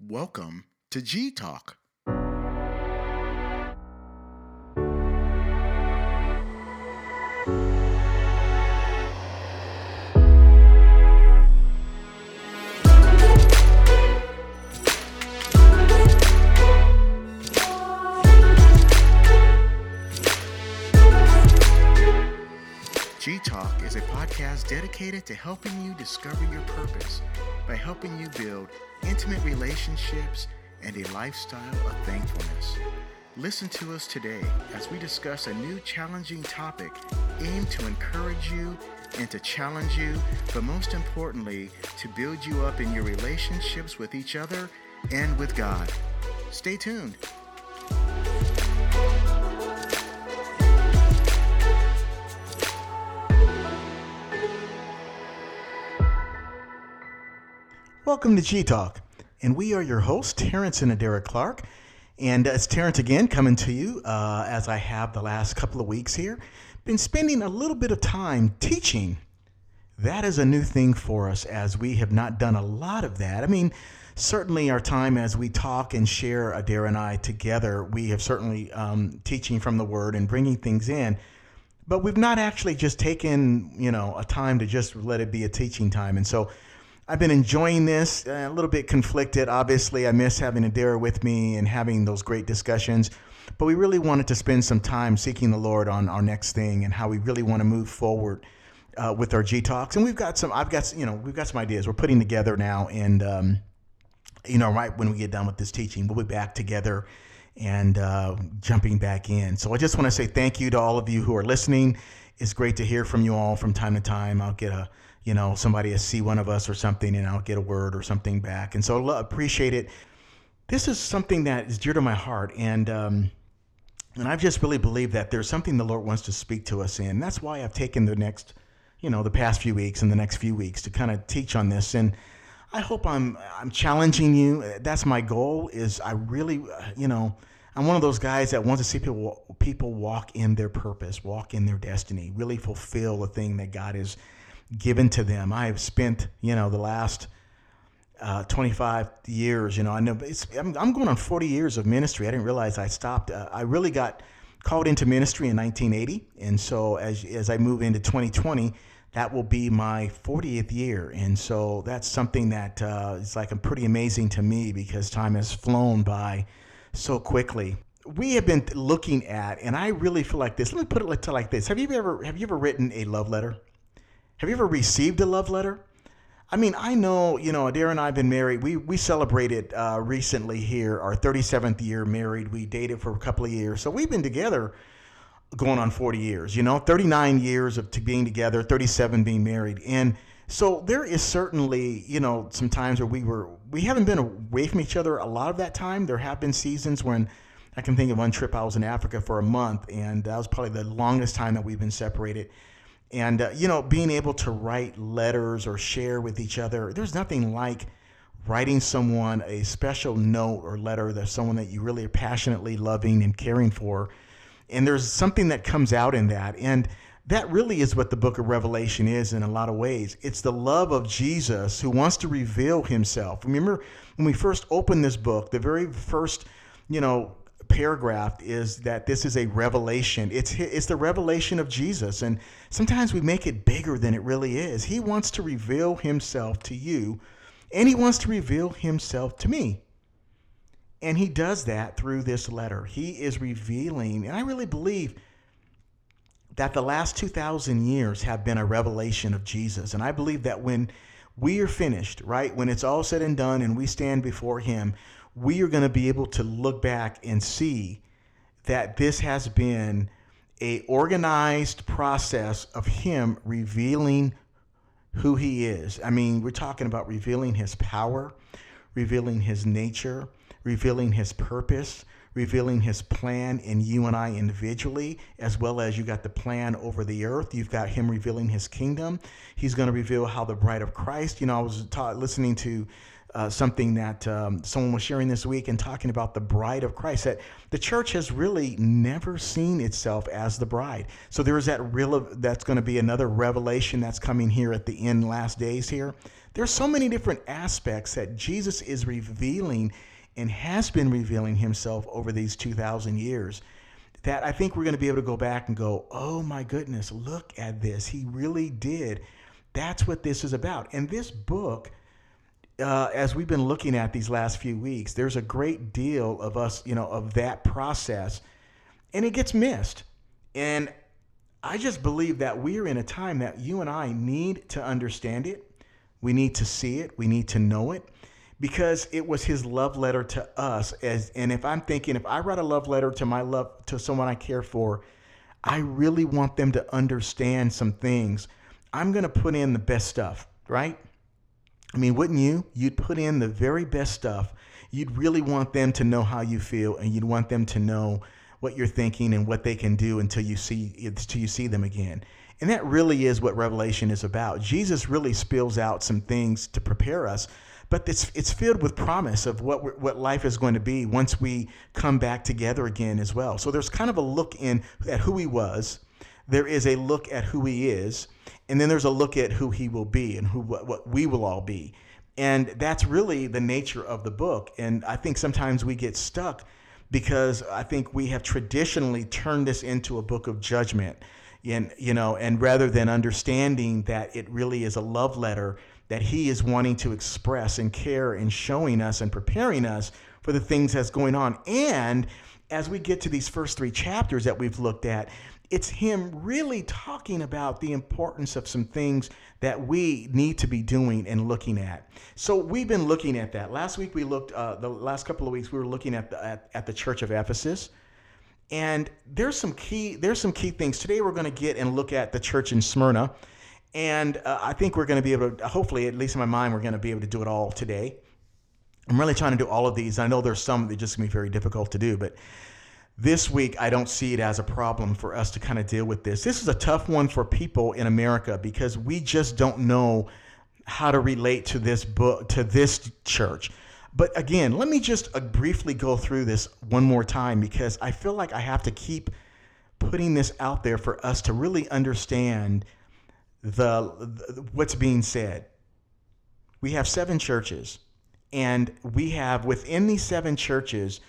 Welcome to G Talk. Dedicated to helping you discover your purpose by helping you build intimate relationships and a lifestyle of thankfulness. Listen to us today as we discuss a new challenging topic aimed to encourage you and to challenge you, but most importantly, to build you up in your relationships with each other and with God. Stay tuned. Welcome to G Talk, and we are your hosts, Terrence and Adara Clark. And it's Terrence again coming to you uh, as I have the last couple of weeks here. Been spending a little bit of time teaching. That is a new thing for us as we have not done a lot of that. I mean, certainly our time as we talk and share Adara and I together, we have certainly um, teaching from the Word and bringing things in. But we've not actually just taken, you know, a time to just let it be a teaching time. And so I've been enjoying this, uh, a little bit conflicted. Obviously, I miss having Adara with me and having those great discussions. But we really wanted to spend some time seeking the Lord on our next thing and how we really want to move forward uh, with our G talks. And we've got some, I've got, you know, we've got some ideas we're putting together now. And, um, you know, right when we get done with this teaching, we'll be back together and uh, jumping back in. So I just want to say thank you to all of you who are listening. It's great to hear from you all from time to time. I'll get a, you know, somebody see one of us or something, and I'll get a word or something back. And so I appreciate it. This is something that is dear to my heart, and um, and I've just really believed that there's something the Lord wants to speak to us in. That's why I've taken the next, you know, the past few weeks and the next few weeks to kind of teach on this. And I hope I'm I'm challenging you. That's my goal. Is I really, you know, I'm one of those guys that wants to see people people walk in their purpose, walk in their destiny, really fulfill the thing that God is given to them. I have spent, you know, the last uh, 25 years, you know, I know I'm, I'm, going on 40 years of ministry. I didn't realize I stopped. Uh, I really got called into ministry in 1980. And so as, as I move into 2020, that will be my 40th year. And so that's something that uh, is like pretty amazing to me because time has flown by so quickly. We have been looking at, and I really feel like this. Let me put it like this: Have you ever have you ever written a love letter? Have you ever received a love letter? I mean, I know, you know, Adara and I have been married. We we celebrated uh, recently here our 37th year married. We dated for a couple of years, so we've been together going on 40 years. You know, 39 years of being together, 37 being married, and so there is certainly, you know, some times where we were we haven't been away from each other a lot of that time. There have been seasons when I can think of one trip I was in Africa for a month, and that was probably the longest time that we've been separated and uh, you know being able to write letters or share with each other there's nothing like writing someone a special note or letter that someone that you really are passionately loving and caring for. And there's something that comes out in that. And that really is what the book of revelation is in a lot of ways. It's the love of jesus who wants to reveal himself. Remember when we first opened this book the very first you know paragraph is that this is a revelation. It's it's the revelation of Jesus, and sometimes we make it bigger than it really is. He wants to reveal himself to you, and he wants to reveal himself to me. And he does that through this letter. He is revealing, and I really believe that the last 2,000 years have been a revelation of Jesus. And I believe that when we are finished, right, when it's all said and done and we stand before him, we are going to be able to look back and see that this has been a organized process of him revealing who he is. I mean, we're talking about revealing his power, revealing his nature, revealing his purpose, revealing his plan in you and I individually, as well as you got the plan over the earth. You've got him revealing his kingdom. He's going to reveal how the bride of Christ, you know, I was listening to uh, something that um, someone was sharing this week and talking about the bride of Christ. That the church has really never seen itself as the bride. So there is that real. That's going to be another revelation that's coming here at the end, last days here. There's so many different aspects that Jesus is revealing and has been revealing himself over these 2,000 years that I think we're going to be able to go back and go, oh my goodness, look at this. He really did. That's what this is about. And this book, uh, as we've been looking at these last few weeks, there's a great deal of us, you know, of that process, and it gets missed. And I just believe that we're in a time that you and I need to understand it. We need to see it. We need to know it because it was his love letter to us as and if i'm thinking if i write a love letter to my love to someone i care for i really want them to understand some things i'm going to put in the best stuff right i mean wouldn't you you'd put in the very best stuff you'd really want them to know how you feel and you'd want them to know what you're thinking and what they can do until you see until you see them again and that really is what revelation is about jesus really spills out some things to prepare us but it's it's filled with promise of what what life is going to be once we come back together again as well. So there's kind of a look in at who he was. There is a look at who he is, and then there's a look at who he will be and who what, what we will all be. And that's really the nature of the book. And I think sometimes we get stuck because I think we have traditionally turned this into a book of judgment. And you know, and rather than understanding that it really is a love letter that he is wanting to express and care and showing us and preparing us for the things that's going on. And as we get to these first three chapters that we've looked at, it's him really talking about the importance of some things that we need to be doing and looking at. So we've been looking at that. Last week we looked, uh, the last couple of weeks we were looking at the, at, at the church of Ephesus. And there's some key there's some key things. Today we're going to get and look at the church in Smyrna. And uh, I think we're going to be able to, hopefully, at least in my mind, we're going to be able to do it all today. I'm really trying to do all of these. I know there's some that just to be very difficult to do, but this week I don't see it as a problem for us to kind of deal with this. This is a tough one for people in America because we just don't know how to relate to this book, to this church. But again, let me just uh, briefly go through this one more time because I feel like I have to keep putting this out there for us to really understand the, the what's being said. We have seven churches, and we have within these seven churches,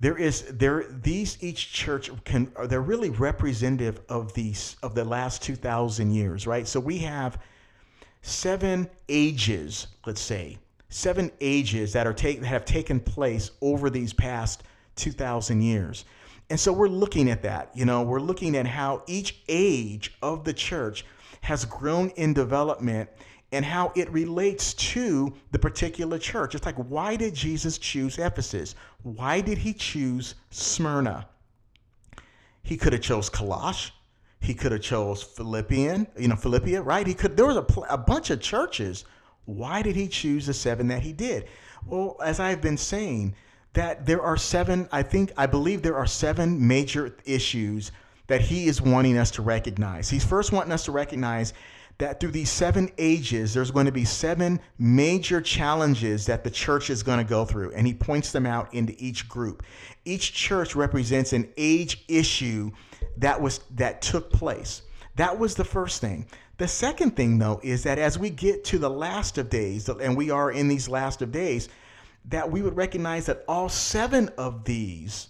there is there these each church can they're really representative of these of the last two thousand years, right? So we have seven ages, let's say, seven ages that are take that have taken place over these past two thousand years. And so we're looking at that, you know, we're looking at how each age of the church has grown in development and how it relates to the particular church. It's like, why did Jesus choose Ephesus? Why did he choose Smyrna? He could have chose Colosse. He could have chose Philippian, you know, Philippia, right? He could. There was a, a bunch of churches. Why did he choose the seven that he did? Well, as I've been saying, that there are seven. I think I believe there are seven major issues that he is wanting us to recognize. He's first wanting us to recognize that through these seven ages, there's going to be seven major challenges that the church is going to go through. And he points them out into each group. Each church represents an age issue that was that took place. That was the first thing. The second thing, though, is that as we get to the last of days, and we are in these last of days, that we would recognize that all seven of these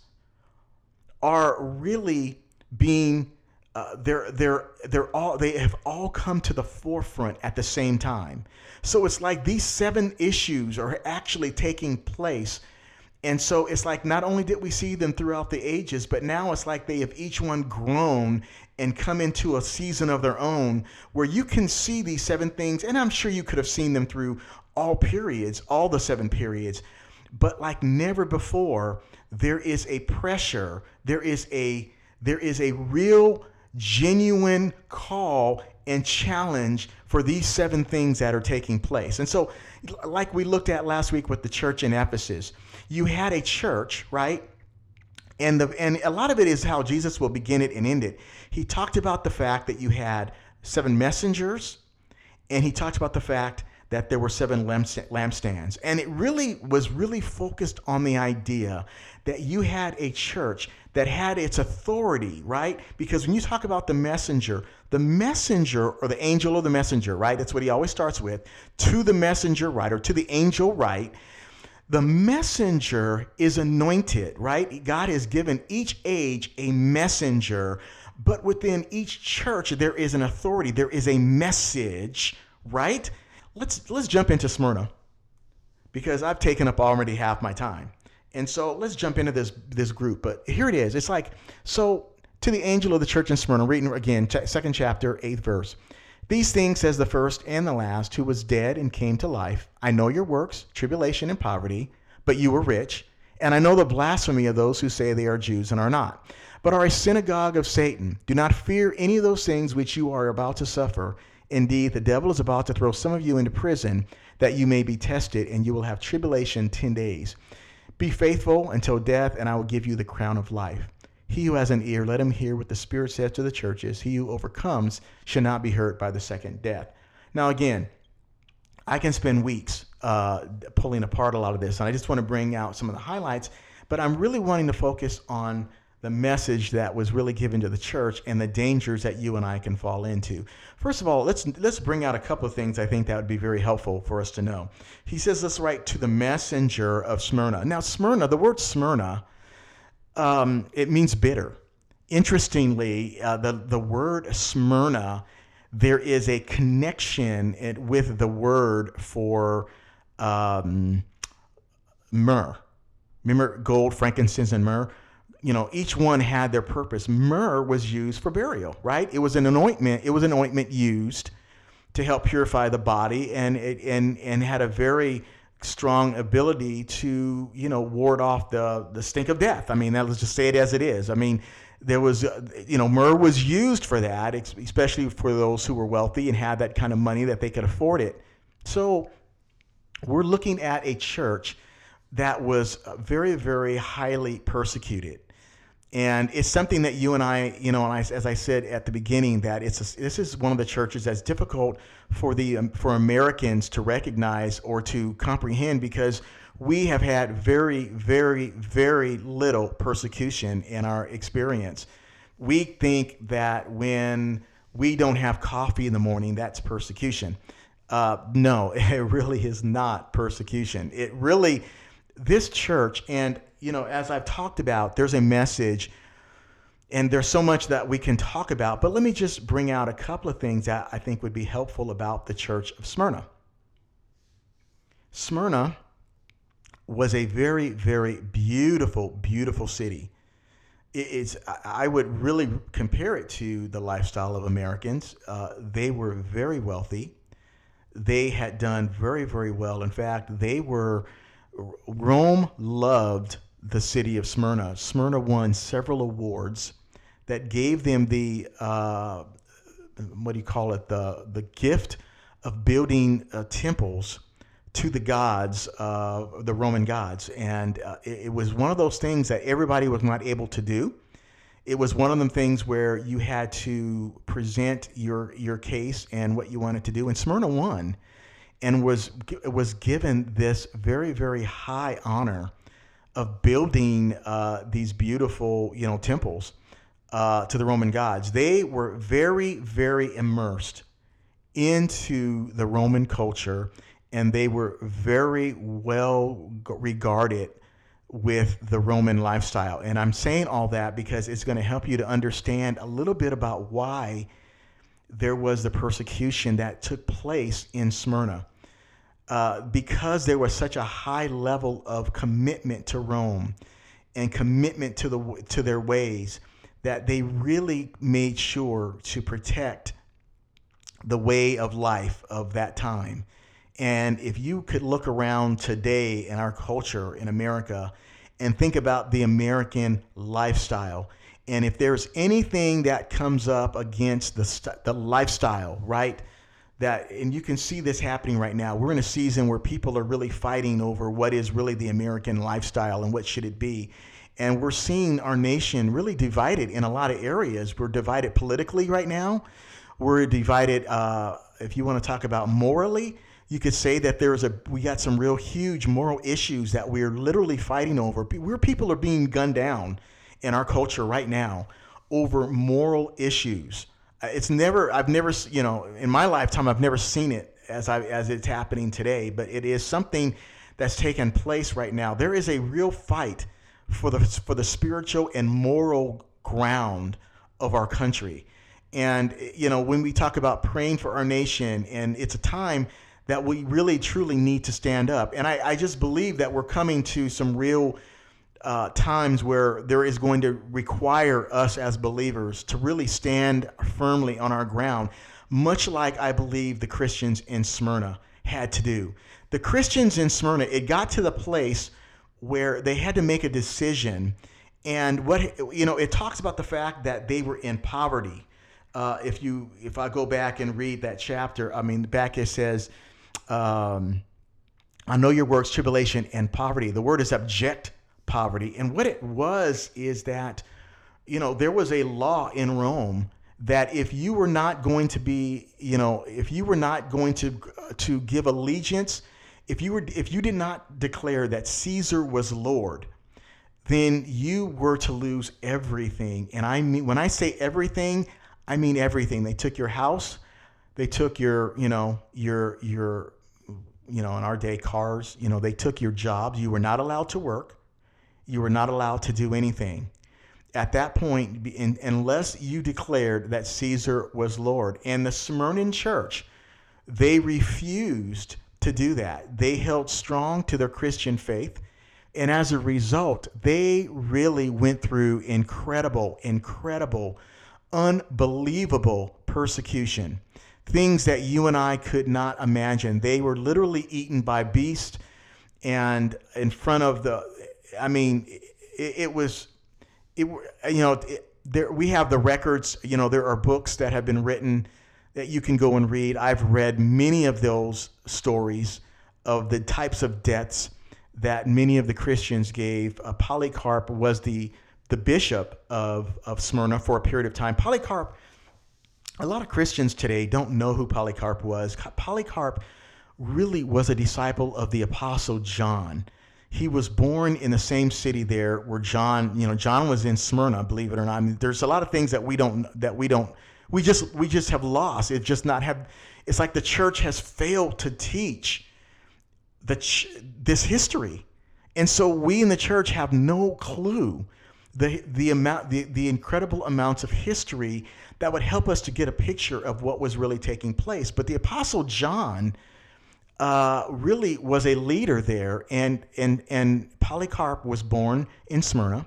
are really being uh, they're they're they're all they have all come to the forefront at the same time. So it's like these seven issues are actually taking place. And so it's like not only did we see them throughout the ages, but now it's like they have each one grown and come into a season of their own where you can see these seven things. And I'm sure you could have seen them through all periods, all the seven periods. But like never before, there is a pressure, there is a there is a real, genuine call and challenge for these seven things that are taking place. And so, like we looked at last week with the church in Ephesus, you had a church, right? And, the, and a lot of it is how Jesus will begin it and end it. He talked about the fact that you had seven messengers, and he talked about the fact that there were seven lampstands. And it really was really focused on the idea that you had a church that had its authority, right? Because when you talk about the messenger, the messenger or the angel or the messenger, right? That's what he always starts with to the messenger, right? Or to the angel, right? The messenger is anointed, right? God has given each age a messenger, but within each church there is an authority, there is a message, right? Let's let's jump into Smyrna because I've taken up already half my time. And so let's jump into this this group. But here it is. It's like so to the angel of the church in Smyrna, reading again, second chapter, eighth verse. These things says the first and the last, who was dead and came to life. I know your works, tribulation and poverty, but you were rich. And I know the blasphemy of those who say they are Jews and are not, but are a synagogue of Satan. Do not fear any of those things which you are about to suffer. Indeed, the devil is about to throw some of you into prison that you may be tested, and you will have tribulation 10 days. Be faithful until death, and I will give you the crown of life. He who has an ear, let him hear what the Spirit says to the churches. He who overcomes shall not be hurt by the second death. Now, again, I can spend weeks uh, pulling apart a lot of this, and I just want to bring out some of the highlights. But I'm really wanting to focus on the message that was really given to the church and the dangers that you and I can fall into. First of all, let's let's bring out a couple of things I think that would be very helpful for us to know. He says, "Let's write to the messenger of Smyrna." Now, Smyrna, the word Smyrna um, it means bitter. Interestingly, uh, the, the word Smyrna, there is a connection with the word for um, myrrh. Remember gold, frankincense, and myrrh? You know, each one had their purpose. Myrrh was used for burial, right? It was an anointment. It was an ointment used to help purify the body, and it and and had a very strong ability to you know ward off the the stink of death. I mean, that, let's just say it as it is. I mean, there was uh, you know myrrh was used for that, especially for those who were wealthy and had that kind of money that they could afford it. So we're looking at a church that was very very highly persecuted and it's something that you and I, you know, and I, as I said at the beginning, that it's a, this is one of the churches that's difficult for the um, for Americans to recognize or to comprehend because we have had very, very, very little persecution in our experience. We think that when we don't have coffee in the morning, that's persecution. Uh, no, it really is not persecution. It really, this church, and you know, as I've talked about, there's a message and there's so much that we can talk about, but let me just bring out a couple of things that I think would be helpful about the church of Smyrna. Smyrna was a very, very beautiful, beautiful city. It's, I would really compare it to the lifestyle of Americans. Uh, they were very wealthy. They had done very, very well. In fact, they were, Rome loved the city of Smyrna. Smyrna won several awards that gave them the uh, what do you call it the the gift of building uh, temples to the gods, uh, the Roman gods, and uh, it, it, was one of those things that everybody was not able to do. It was one of them things where you had to present your your case and what you wanted to do, and Smyrna won, and was was given this very very high honor of building uh, these beautiful, you know, temples uh, to the Roman gods. They were very, very immersed into the Roman culture, and they were very well regarded with the Roman lifestyle. And I'm saying all that because it's going to help you to understand a little bit about why there was the persecution that took place in Smyrna. Uh, because there was such a high level of commitment to Rome and commitment to the to their ways that they really made sure to protect the way of life of that time. And if you could look around today in our culture in America and think about the American lifestyle, and if there's anything that comes up against the, the lifestyle, right? That and you can see this happening right now we're in a season where people are really fighting over what is really the american lifestyle and what should it be and we're seeing our nation really divided in a lot of areas we're divided politically right now we're divided uh, if you want to talk about morally you could say that there is a we got some real huge moral issues that we're literally fighting over. Where people are being gunned down in our culture right now over moral issues. It's never I've never you know in my lifetime I've never seen it as I as it's happening today, but it is something that's taken place right now. There is a real fight for the for the spiritual and moral ground of our country. And you know, when we talk about praying for our nation and it's a time that we really truly need to stand up. And I, I just believe that we're coming to some real uh, times where there is going to require us as believers to really stand firmly on our ground, much like I believe the Christians in Smyrna had to do. The Christians in Smyrna, it got to the place where they had to make a decision. And what, you know, it talks about the fact that they were in poverty. Uh, if you, if I go back and read that chapter, I mean, back it says, um, I know your works, tribulation, and poverty. The word is abject poverty. And what it was is that, you know, there was a law in Rome that if you were not going to be, you know, if you were not going to to give allegiance, if you were if you did not declare that Caesar was Lord, then you were to lose everything. And I mean when I say everything, I mean everything. They took your house, they took your, you know, your your you know, in our day, cars, you know, they took your jobs. You were not allowed to work. You were not allowed to do anything. At that point, in, unless you declared that Caesar was Lord. And the Smyrna church, they refused to do that. They held strong to their Christian faith. And as a result, they really went through incredible, incredible, unbelievable persecution things that you and I could not imagine. They were literally eaten by beasts, and in front of the, I mean, it, it was, it you know, it, there we have the records. You know, there are books that have been written that you can go and read. I've read many of those stories of the types of deaths that many of the Christians gave. Uh, Polycarp was the the bishop of, of Smyrna for a period of time. Polycarp a lot of Christians today don't know who Polycarp was. Polycarp really was a disciple of the apostle John. He was born in the same city there where John, you know, John was in Smyrna, believe it or not. I mean, there's a lot of things that we don't that we don't we just we just have lost. It just not have it's like the church has failed to teach the ch- this history. And so we in the church have no clue the the amount the, the incredible amounts of history that would help us to get a picture of what was really taking place. But the Apostle John uh, really was a leader there, and and and Polycarp was born in Smyrna,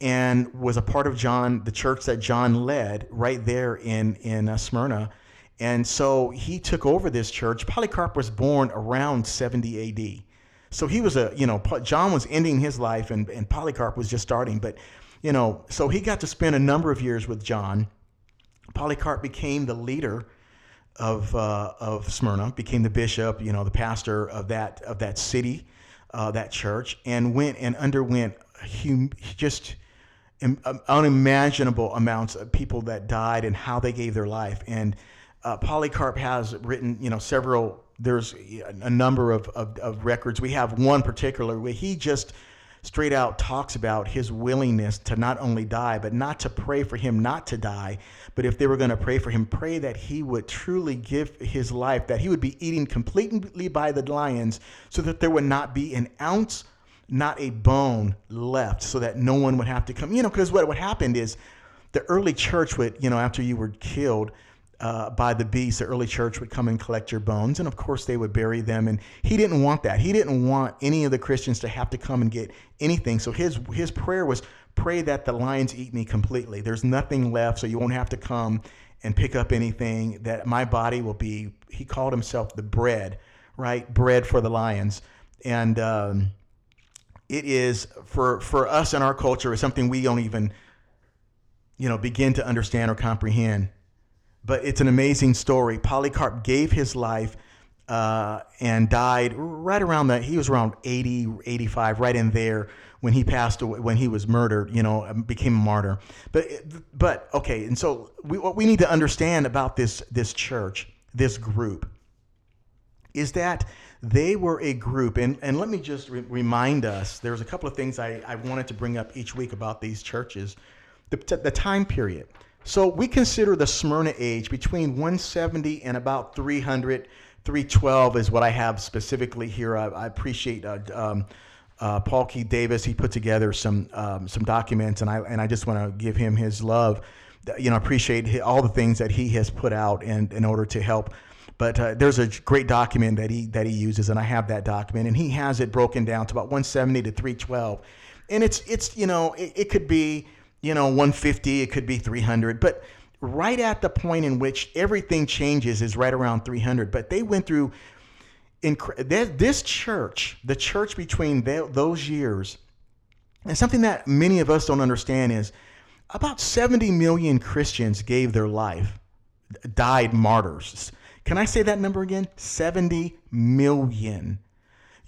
and was a part of John, the church that John led right there in in uh, Smyrna, and so he took over this church. Polycarp was born around 70 A.D. So he was a you know John was ending his life, and and Polycarp was just starting, but you know so he got to spend a number of years with John Polycarp became the leader of, uh, of Smyrna, became the bishop, you know, the pastor of that, of that city, uh, that church, and went and underwent hum- just unimaginable amounts of people that died and how they gave their life. And uh, Polycarp has written, you know, several, there's a number of, of, of records. We have one particular where he just straight out talks about his willingness to not only die, but not to pray for him not to die, but if they were going to pray for him, pray that he would truly give his life, that he would be eaten completely by the lions, so that there would not be an ounce, not a bone left, so that no one would have to come. You know, because what, what happened is the early church would, you know, after you were killed, uh, by the beast, the early church would come and collect your bones, and of course they would bury them. And he didn't want that. He didn't want any of the Christians to have to come and get anything. So his his prayer was, "Pray that the lions eat me completely. There's nothing left, so you won't have to come and pick up anything. That my body will be." He called himself the bread, right? Bread for the lions, and um, it is for for us in our culture is something we don't even, you know, begin to understand or comprehend but it's an amazing story. Polycarp gave his life uh, and died right around that. He was around 80, 85, right in there when he passed away, when he was murdered, you know, became a martyr. But, but okay. And so we, what we need to understand about this, this church, this group is that they were a group, and, and let me just re- remind us there's a couple of things I, I wanted to bring up each week about these churches. The, the time period. So we consider the Smyrna age between 170 and about 300. 312 is what I have specifically here. I, I appreciate uh, um, uh, Paul Keith Davis. He put together some um, some documents, and I and I just want to give him his love. You know, appreciate all the things that he has put out in in order to help but uh, there's a great document that he that he uses, and I have that document, and he has it broken down to about 170 to 312, and it's it's you know it, it could be you know 150, it could be 300, but right at the point in which everything changes is right around 300. But they went through in this church, the church between those years, and something that many of us don't understand is about 70 million Christians gave their life, died martyrs. Can I say that number again? 70 million.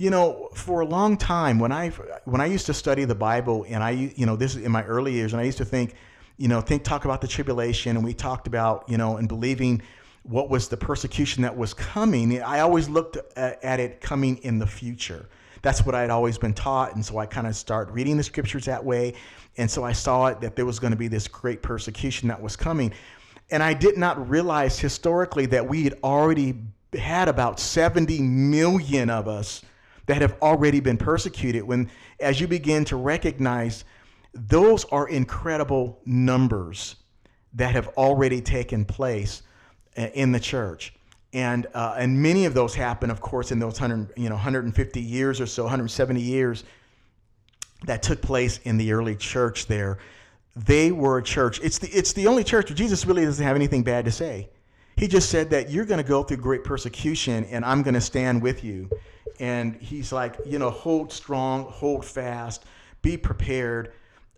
You know, for a long time when I when I used to study the Bible and I you know, this is in my early years and I used to think, you know, think talk about the tribulation and we talked about, you know, and believing what was the persecution that was coming. I always looked at it coming in the future. That's what I had always been taught. And so I kind of started reading the scriptures that way. And so I saw it that there was going to be this great persecution that was coming. And I did not realize historically that we had already had about 70 million of us that have already been persecuted. When, as you begin to recognize, those are incredible numbers that have already taken place uh, in the church. And, uh, and many of those happen, of course, in those 100, you know, 150 years or so, 170 years that took place in the early church there they were a church. It's the, it's the only church where Jesus really doesn't have anything bad to say. He just said that you're going to go through great persecution and I'm going to stand with you. And he's like, you know, hold strong, hold fast, be prepared.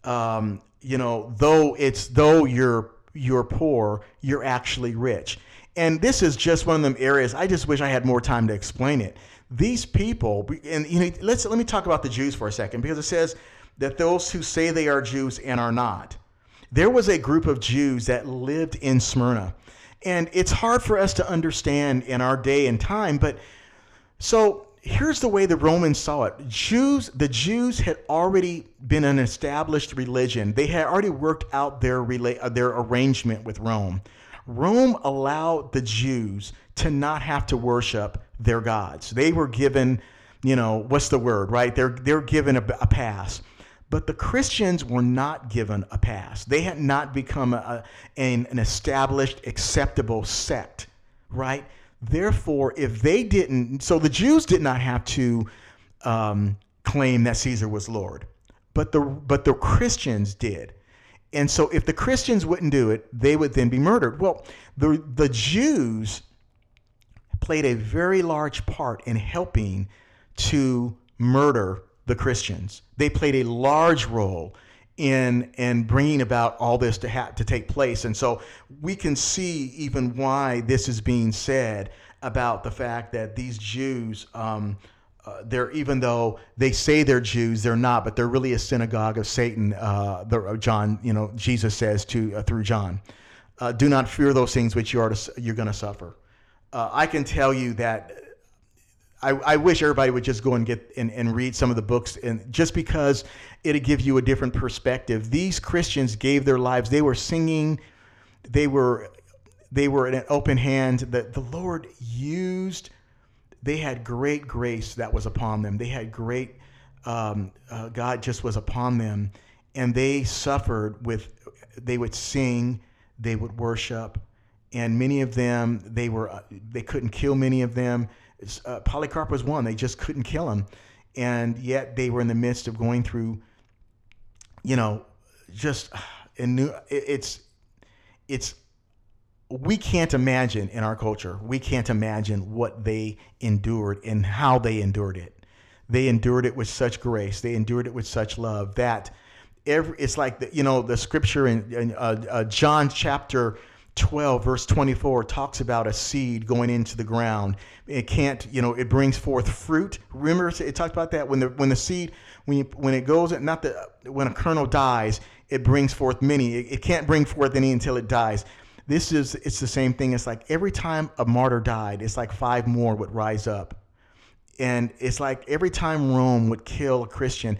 Um, you know, though it's though you're you're poor, you're actually rich. And this is just one of them areas. I just wish I had more time to explain it. These people, and you know, let's let me talk about the Jews for a second because it says that those who say they are Jews and are not. There was a group of Jews that lived in Smyrna. And it's hard for us to understand in our day and time, but so here's the way the Romans saw it. Jews, the Jews had already been an established religion. They had already worked out their rela- uh, their arrangement with Rome. Rome allowed the Jews to not have to worship their gods. They were given, you know, what's the word, right? They're they're given a, a pass. But the Christians were not given a pass. They had not become a, an, an established, acceptable sect, right? Therefore, if they didn't, so the Jews did not have to um, claim that Caesar was Lord, but the but the Christians did. And so, if the Christians wouldn't do it, they would then be murdered. Well, the the Jews played a very large part in helping to murder the Christians. They played a large role in in bringing about all this to ha- to take place, and so we can see even why this is being said about the fact that these Jews. Um, uh, they're even though they say they're Jews, they're not, but they're really a synagogue of Satan. Uh, uh, John, you know, Jesus says to uh, through John, uh, "Do not fear those things which you are to, you're going to suffer." Uh, I can tell you that I, I, wish everybody would just go and get and, and read some of the books and just because it'll give you a different perspective. These Christians gave their lives. They were singing, they were they were in an open hand that the Lord used. They had great grace that was upon them. They had great um, uh, God just was upon them, and they suffered with. They would sing, they would worship, and many of them they were uh, they couldn't kill many of them uh, Polycarp was one. They just couldn't kill him, and yet they were in the midst of going through, you know, just and new. It's it's we can't imagine in our culture. We can't imagine what they endured and how they endured it. They endured it with such grace. They endured it with such love that every. It's like the, you know the scripture in, in uh, uh, John chapter 12 verse 24 talks about a seed going into the ground it can't you know it brings forth fruit remember it talked about that when the when the seed when you when it goes not the when a kernel dies it brings forth many it, it can't bring forth any until it dies this is it's the same thing. It's like every time a martyr died, it's like five more would rise up. And it's like every time Rome would kill a Christian,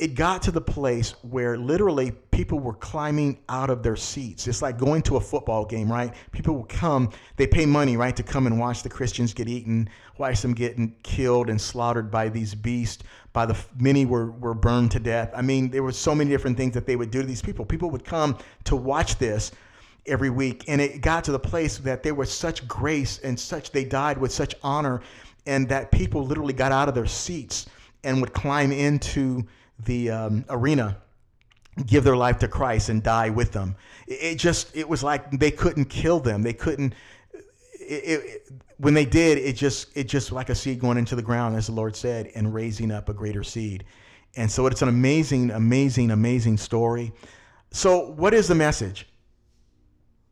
it got to the place where literally people were climbing out of their seats. It's like going to a football game, right? People will come, they pay money, right, to come and watch the Christians get eaten, watch them getting killed and slaughtered by these beasts. By the many were, were burned to death. I mean, there were so many different things that they would do to these people. People would come to watch this every week. And it got to the place that there was such grace and such, they died with such honor, and that people literally got out of their seats and would climb into the um, arena give their life to Christ and die with them. It, just it was like they couldn't kill them. They couldn't. It, it, when they did, it just it just like a seed going into the ground, as the Lord said, and raising up a greater seed. And so it's an amazing, amazing, amazing story. So what is the message?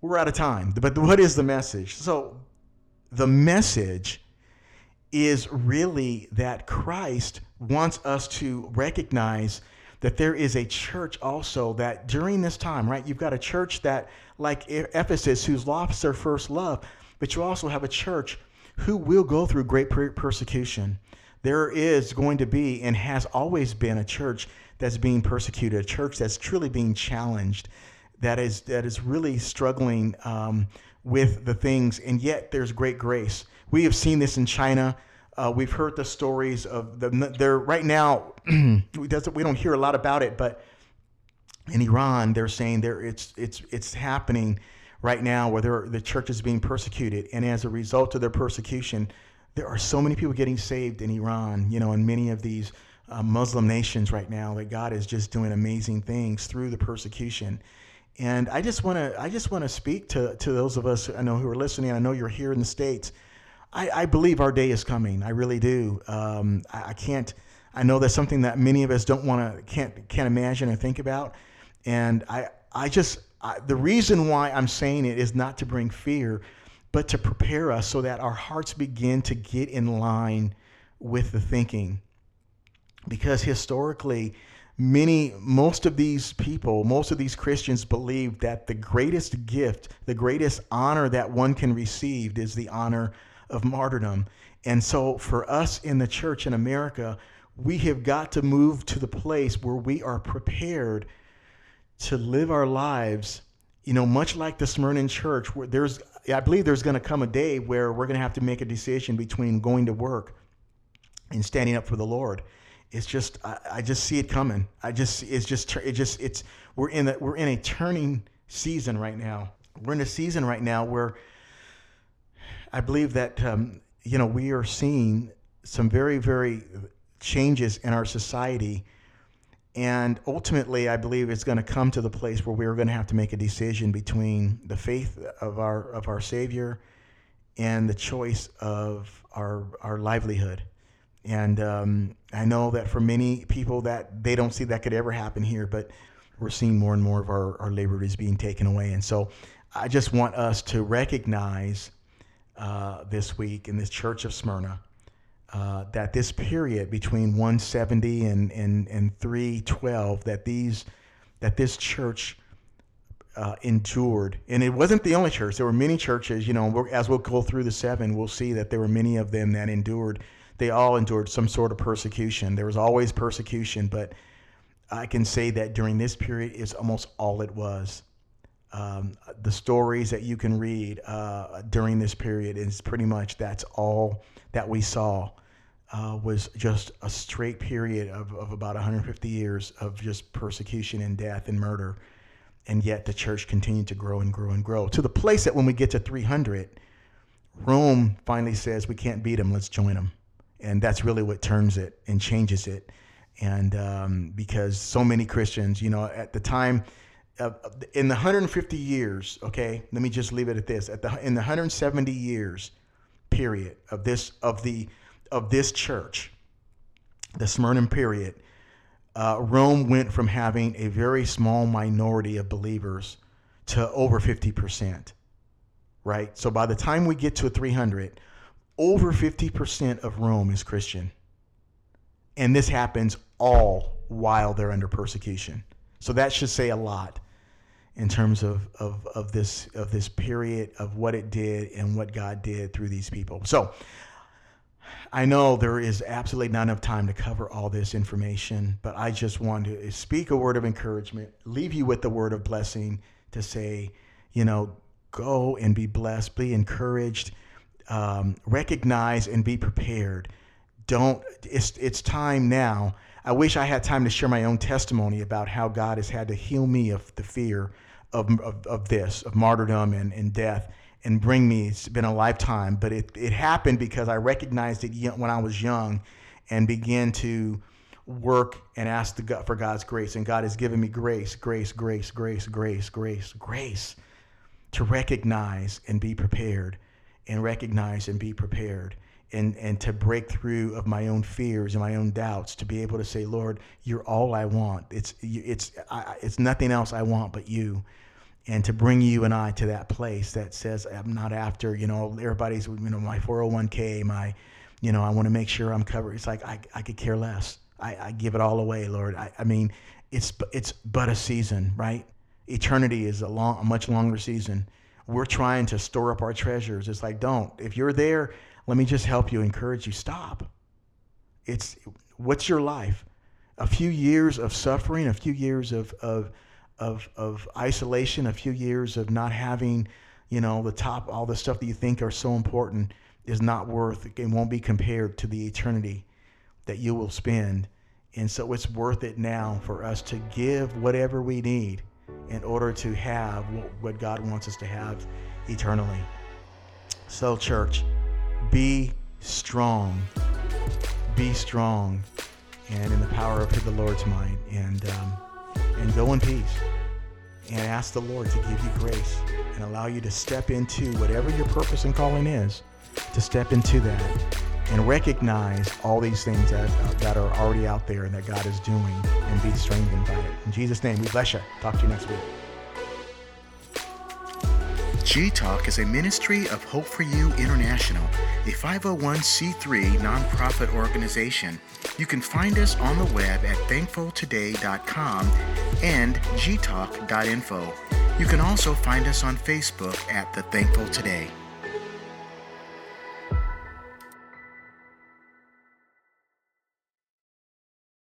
We're out of time, but what is the message? So the message is really that Christ wants us to recognize that there is a church also that during this time, right? You've got a church that, like Ephesus, who's lost their first love, but you also have a church who will go through great persecution. There is going to be and has always been a church that's being persecuted, a church that's truly being challenged, that is that is really struggling um, with the things, and yet there's great grace. We have seen this in China. Uh, we've heard the stories of the. They're right now. we don't hear a lot about it, but in Iran, they're saying there it's it's it's happening right now where the church is being persecuted, and as a result of their persecution, there are so many people getting saved in Iran. You know, in many of these uh, Muslim nations right now, that God is just doing amazing things through the persecution. And I just want to I just want to speak to to those of us I know who are listening. I know you're here in the states I, I believe our day is coming. I really do. Um, I, I, can't. I know that's something that many of us don't want to can't can't imagine or think about. And I I just I, the reason why I'm saying it is not to bring fear, but to prepare us so that our hearts begin to get in line with the thinking. Because historically, many most of these people most of these christians believe that the greatest gift the greatest honor that one can receive is the honor of martyrdom. And so for us in the church in America, we have got to move to the place where we are prepared to live our lives, you know, much like the Smyrna church, where there's, I believe there's going to come a day where we're going to have to make a decision between going to work and standing up for the Lord. It's just, I, I just see it coming. I just, it's just, it just, it's, we're in, a, we're in a turning season right now. We're in a season right now where I believe that um, you know we are seeing some very very changes in our society, and ultimately, I believe it's going to come to the place where we're going to have to make a decision between the faith of our of our Savior and the choice of our our livelihood. And um, I know that for many people that they don't see that could ever happen here, but we're seeing more and more of our, our liberties being taken away. And so I just want us to recognize uh, this week in this church of Smyrna uh, that this period between 170 and, and, and 312 that these that this church uh, endured. And it wasn't the only church. There were many churches you know as we'll go through the seven we'll see that there were many of them that endured. They all endured some sort of persecution. There was always persecution but i can say that during this period is almost all it was um, the stories that you can read uh, during this period is pretty much that's all that we saw uh, was just a straight period of, of about 150 years of just persecution and death and murder. And yet the church continued to grow and grow and grow to the place that when we get to 300, Rome finally says, we can't beat them, let's join them. And that's really what turns it and changes it. And um, because so many Christians, you know, at the time, in the 150 years, okay, let me just leave it at this. At the in the 170 years period of this of the of this church, the Smyrna period, uh, Rome went from having a very small minority of believers to over 50 percent. Right. So by the time we get to 300, over 50 percent of Rome is Christian, and this happens all while they're under persecution. So that should say a lot. In terms of, of, of this of this period of what it did and what God did through these people. So I know there is absolutely not enough time to cover all this information, but I just want to speak a word of encouragement, leave you with the word of blessing to say, you know, go and be blessed, be encouraged, um, recognize and be prepared. Don't, it's, it's time now. I wish I had time to share my own testimony about how God has had to heal me of the fear of, of, of this, of martyrdom and, and death, and bring me. It's been a lifetime, but it, it happened because I recognized it when I was young and began to work and ask the for God's grace. And God has given me grace, grace, grace, grace, grace, grace, grace to recognize and be prepared and recognize and be prepared and and to break through of my own fears and my own doubts to be able to say lord you're all i want. It's it's I, it's nothing else i want but you. And to bring you and i to that place that says i'm not after you know everybody's you know my 401k my you know i want to make sure i'm covered. It's like i, I could care less. I, I give it all away lord. I, I mean it's it's but a season right? Eternity is a long a much longer season. We're trying to store up our treasures. It's like don't. If you're there let me just help you, encourage you. Stop. It's what's your life? A few years of suffering, a few years of of of, of isolation, a few years of not having, you know, the top, all the stuff that you think are so important is not worth, it won't be compared to the eternity that you will spend. And so it's worth it now for us to give whatever we need in order to have what God wants us to have eternally. So, church, be strong. Be strong and in the power of the Lord's might. And, um, and go in peace. And ask the Lord to give you grace and allow you to step into whatever your purpose and calling is, to step into that and recognize all these things that, uh, that are already out there and that God is doing and be strengthened by it. In Jesus' name, we bless you. Talk to you next week. G Talk is a ministry of Hope for You International, a 501c3 nonprofit organization. You can find us on the web at thankfultoday.com and gtalk.info. You can also find us on Facebook at The Thankful Today.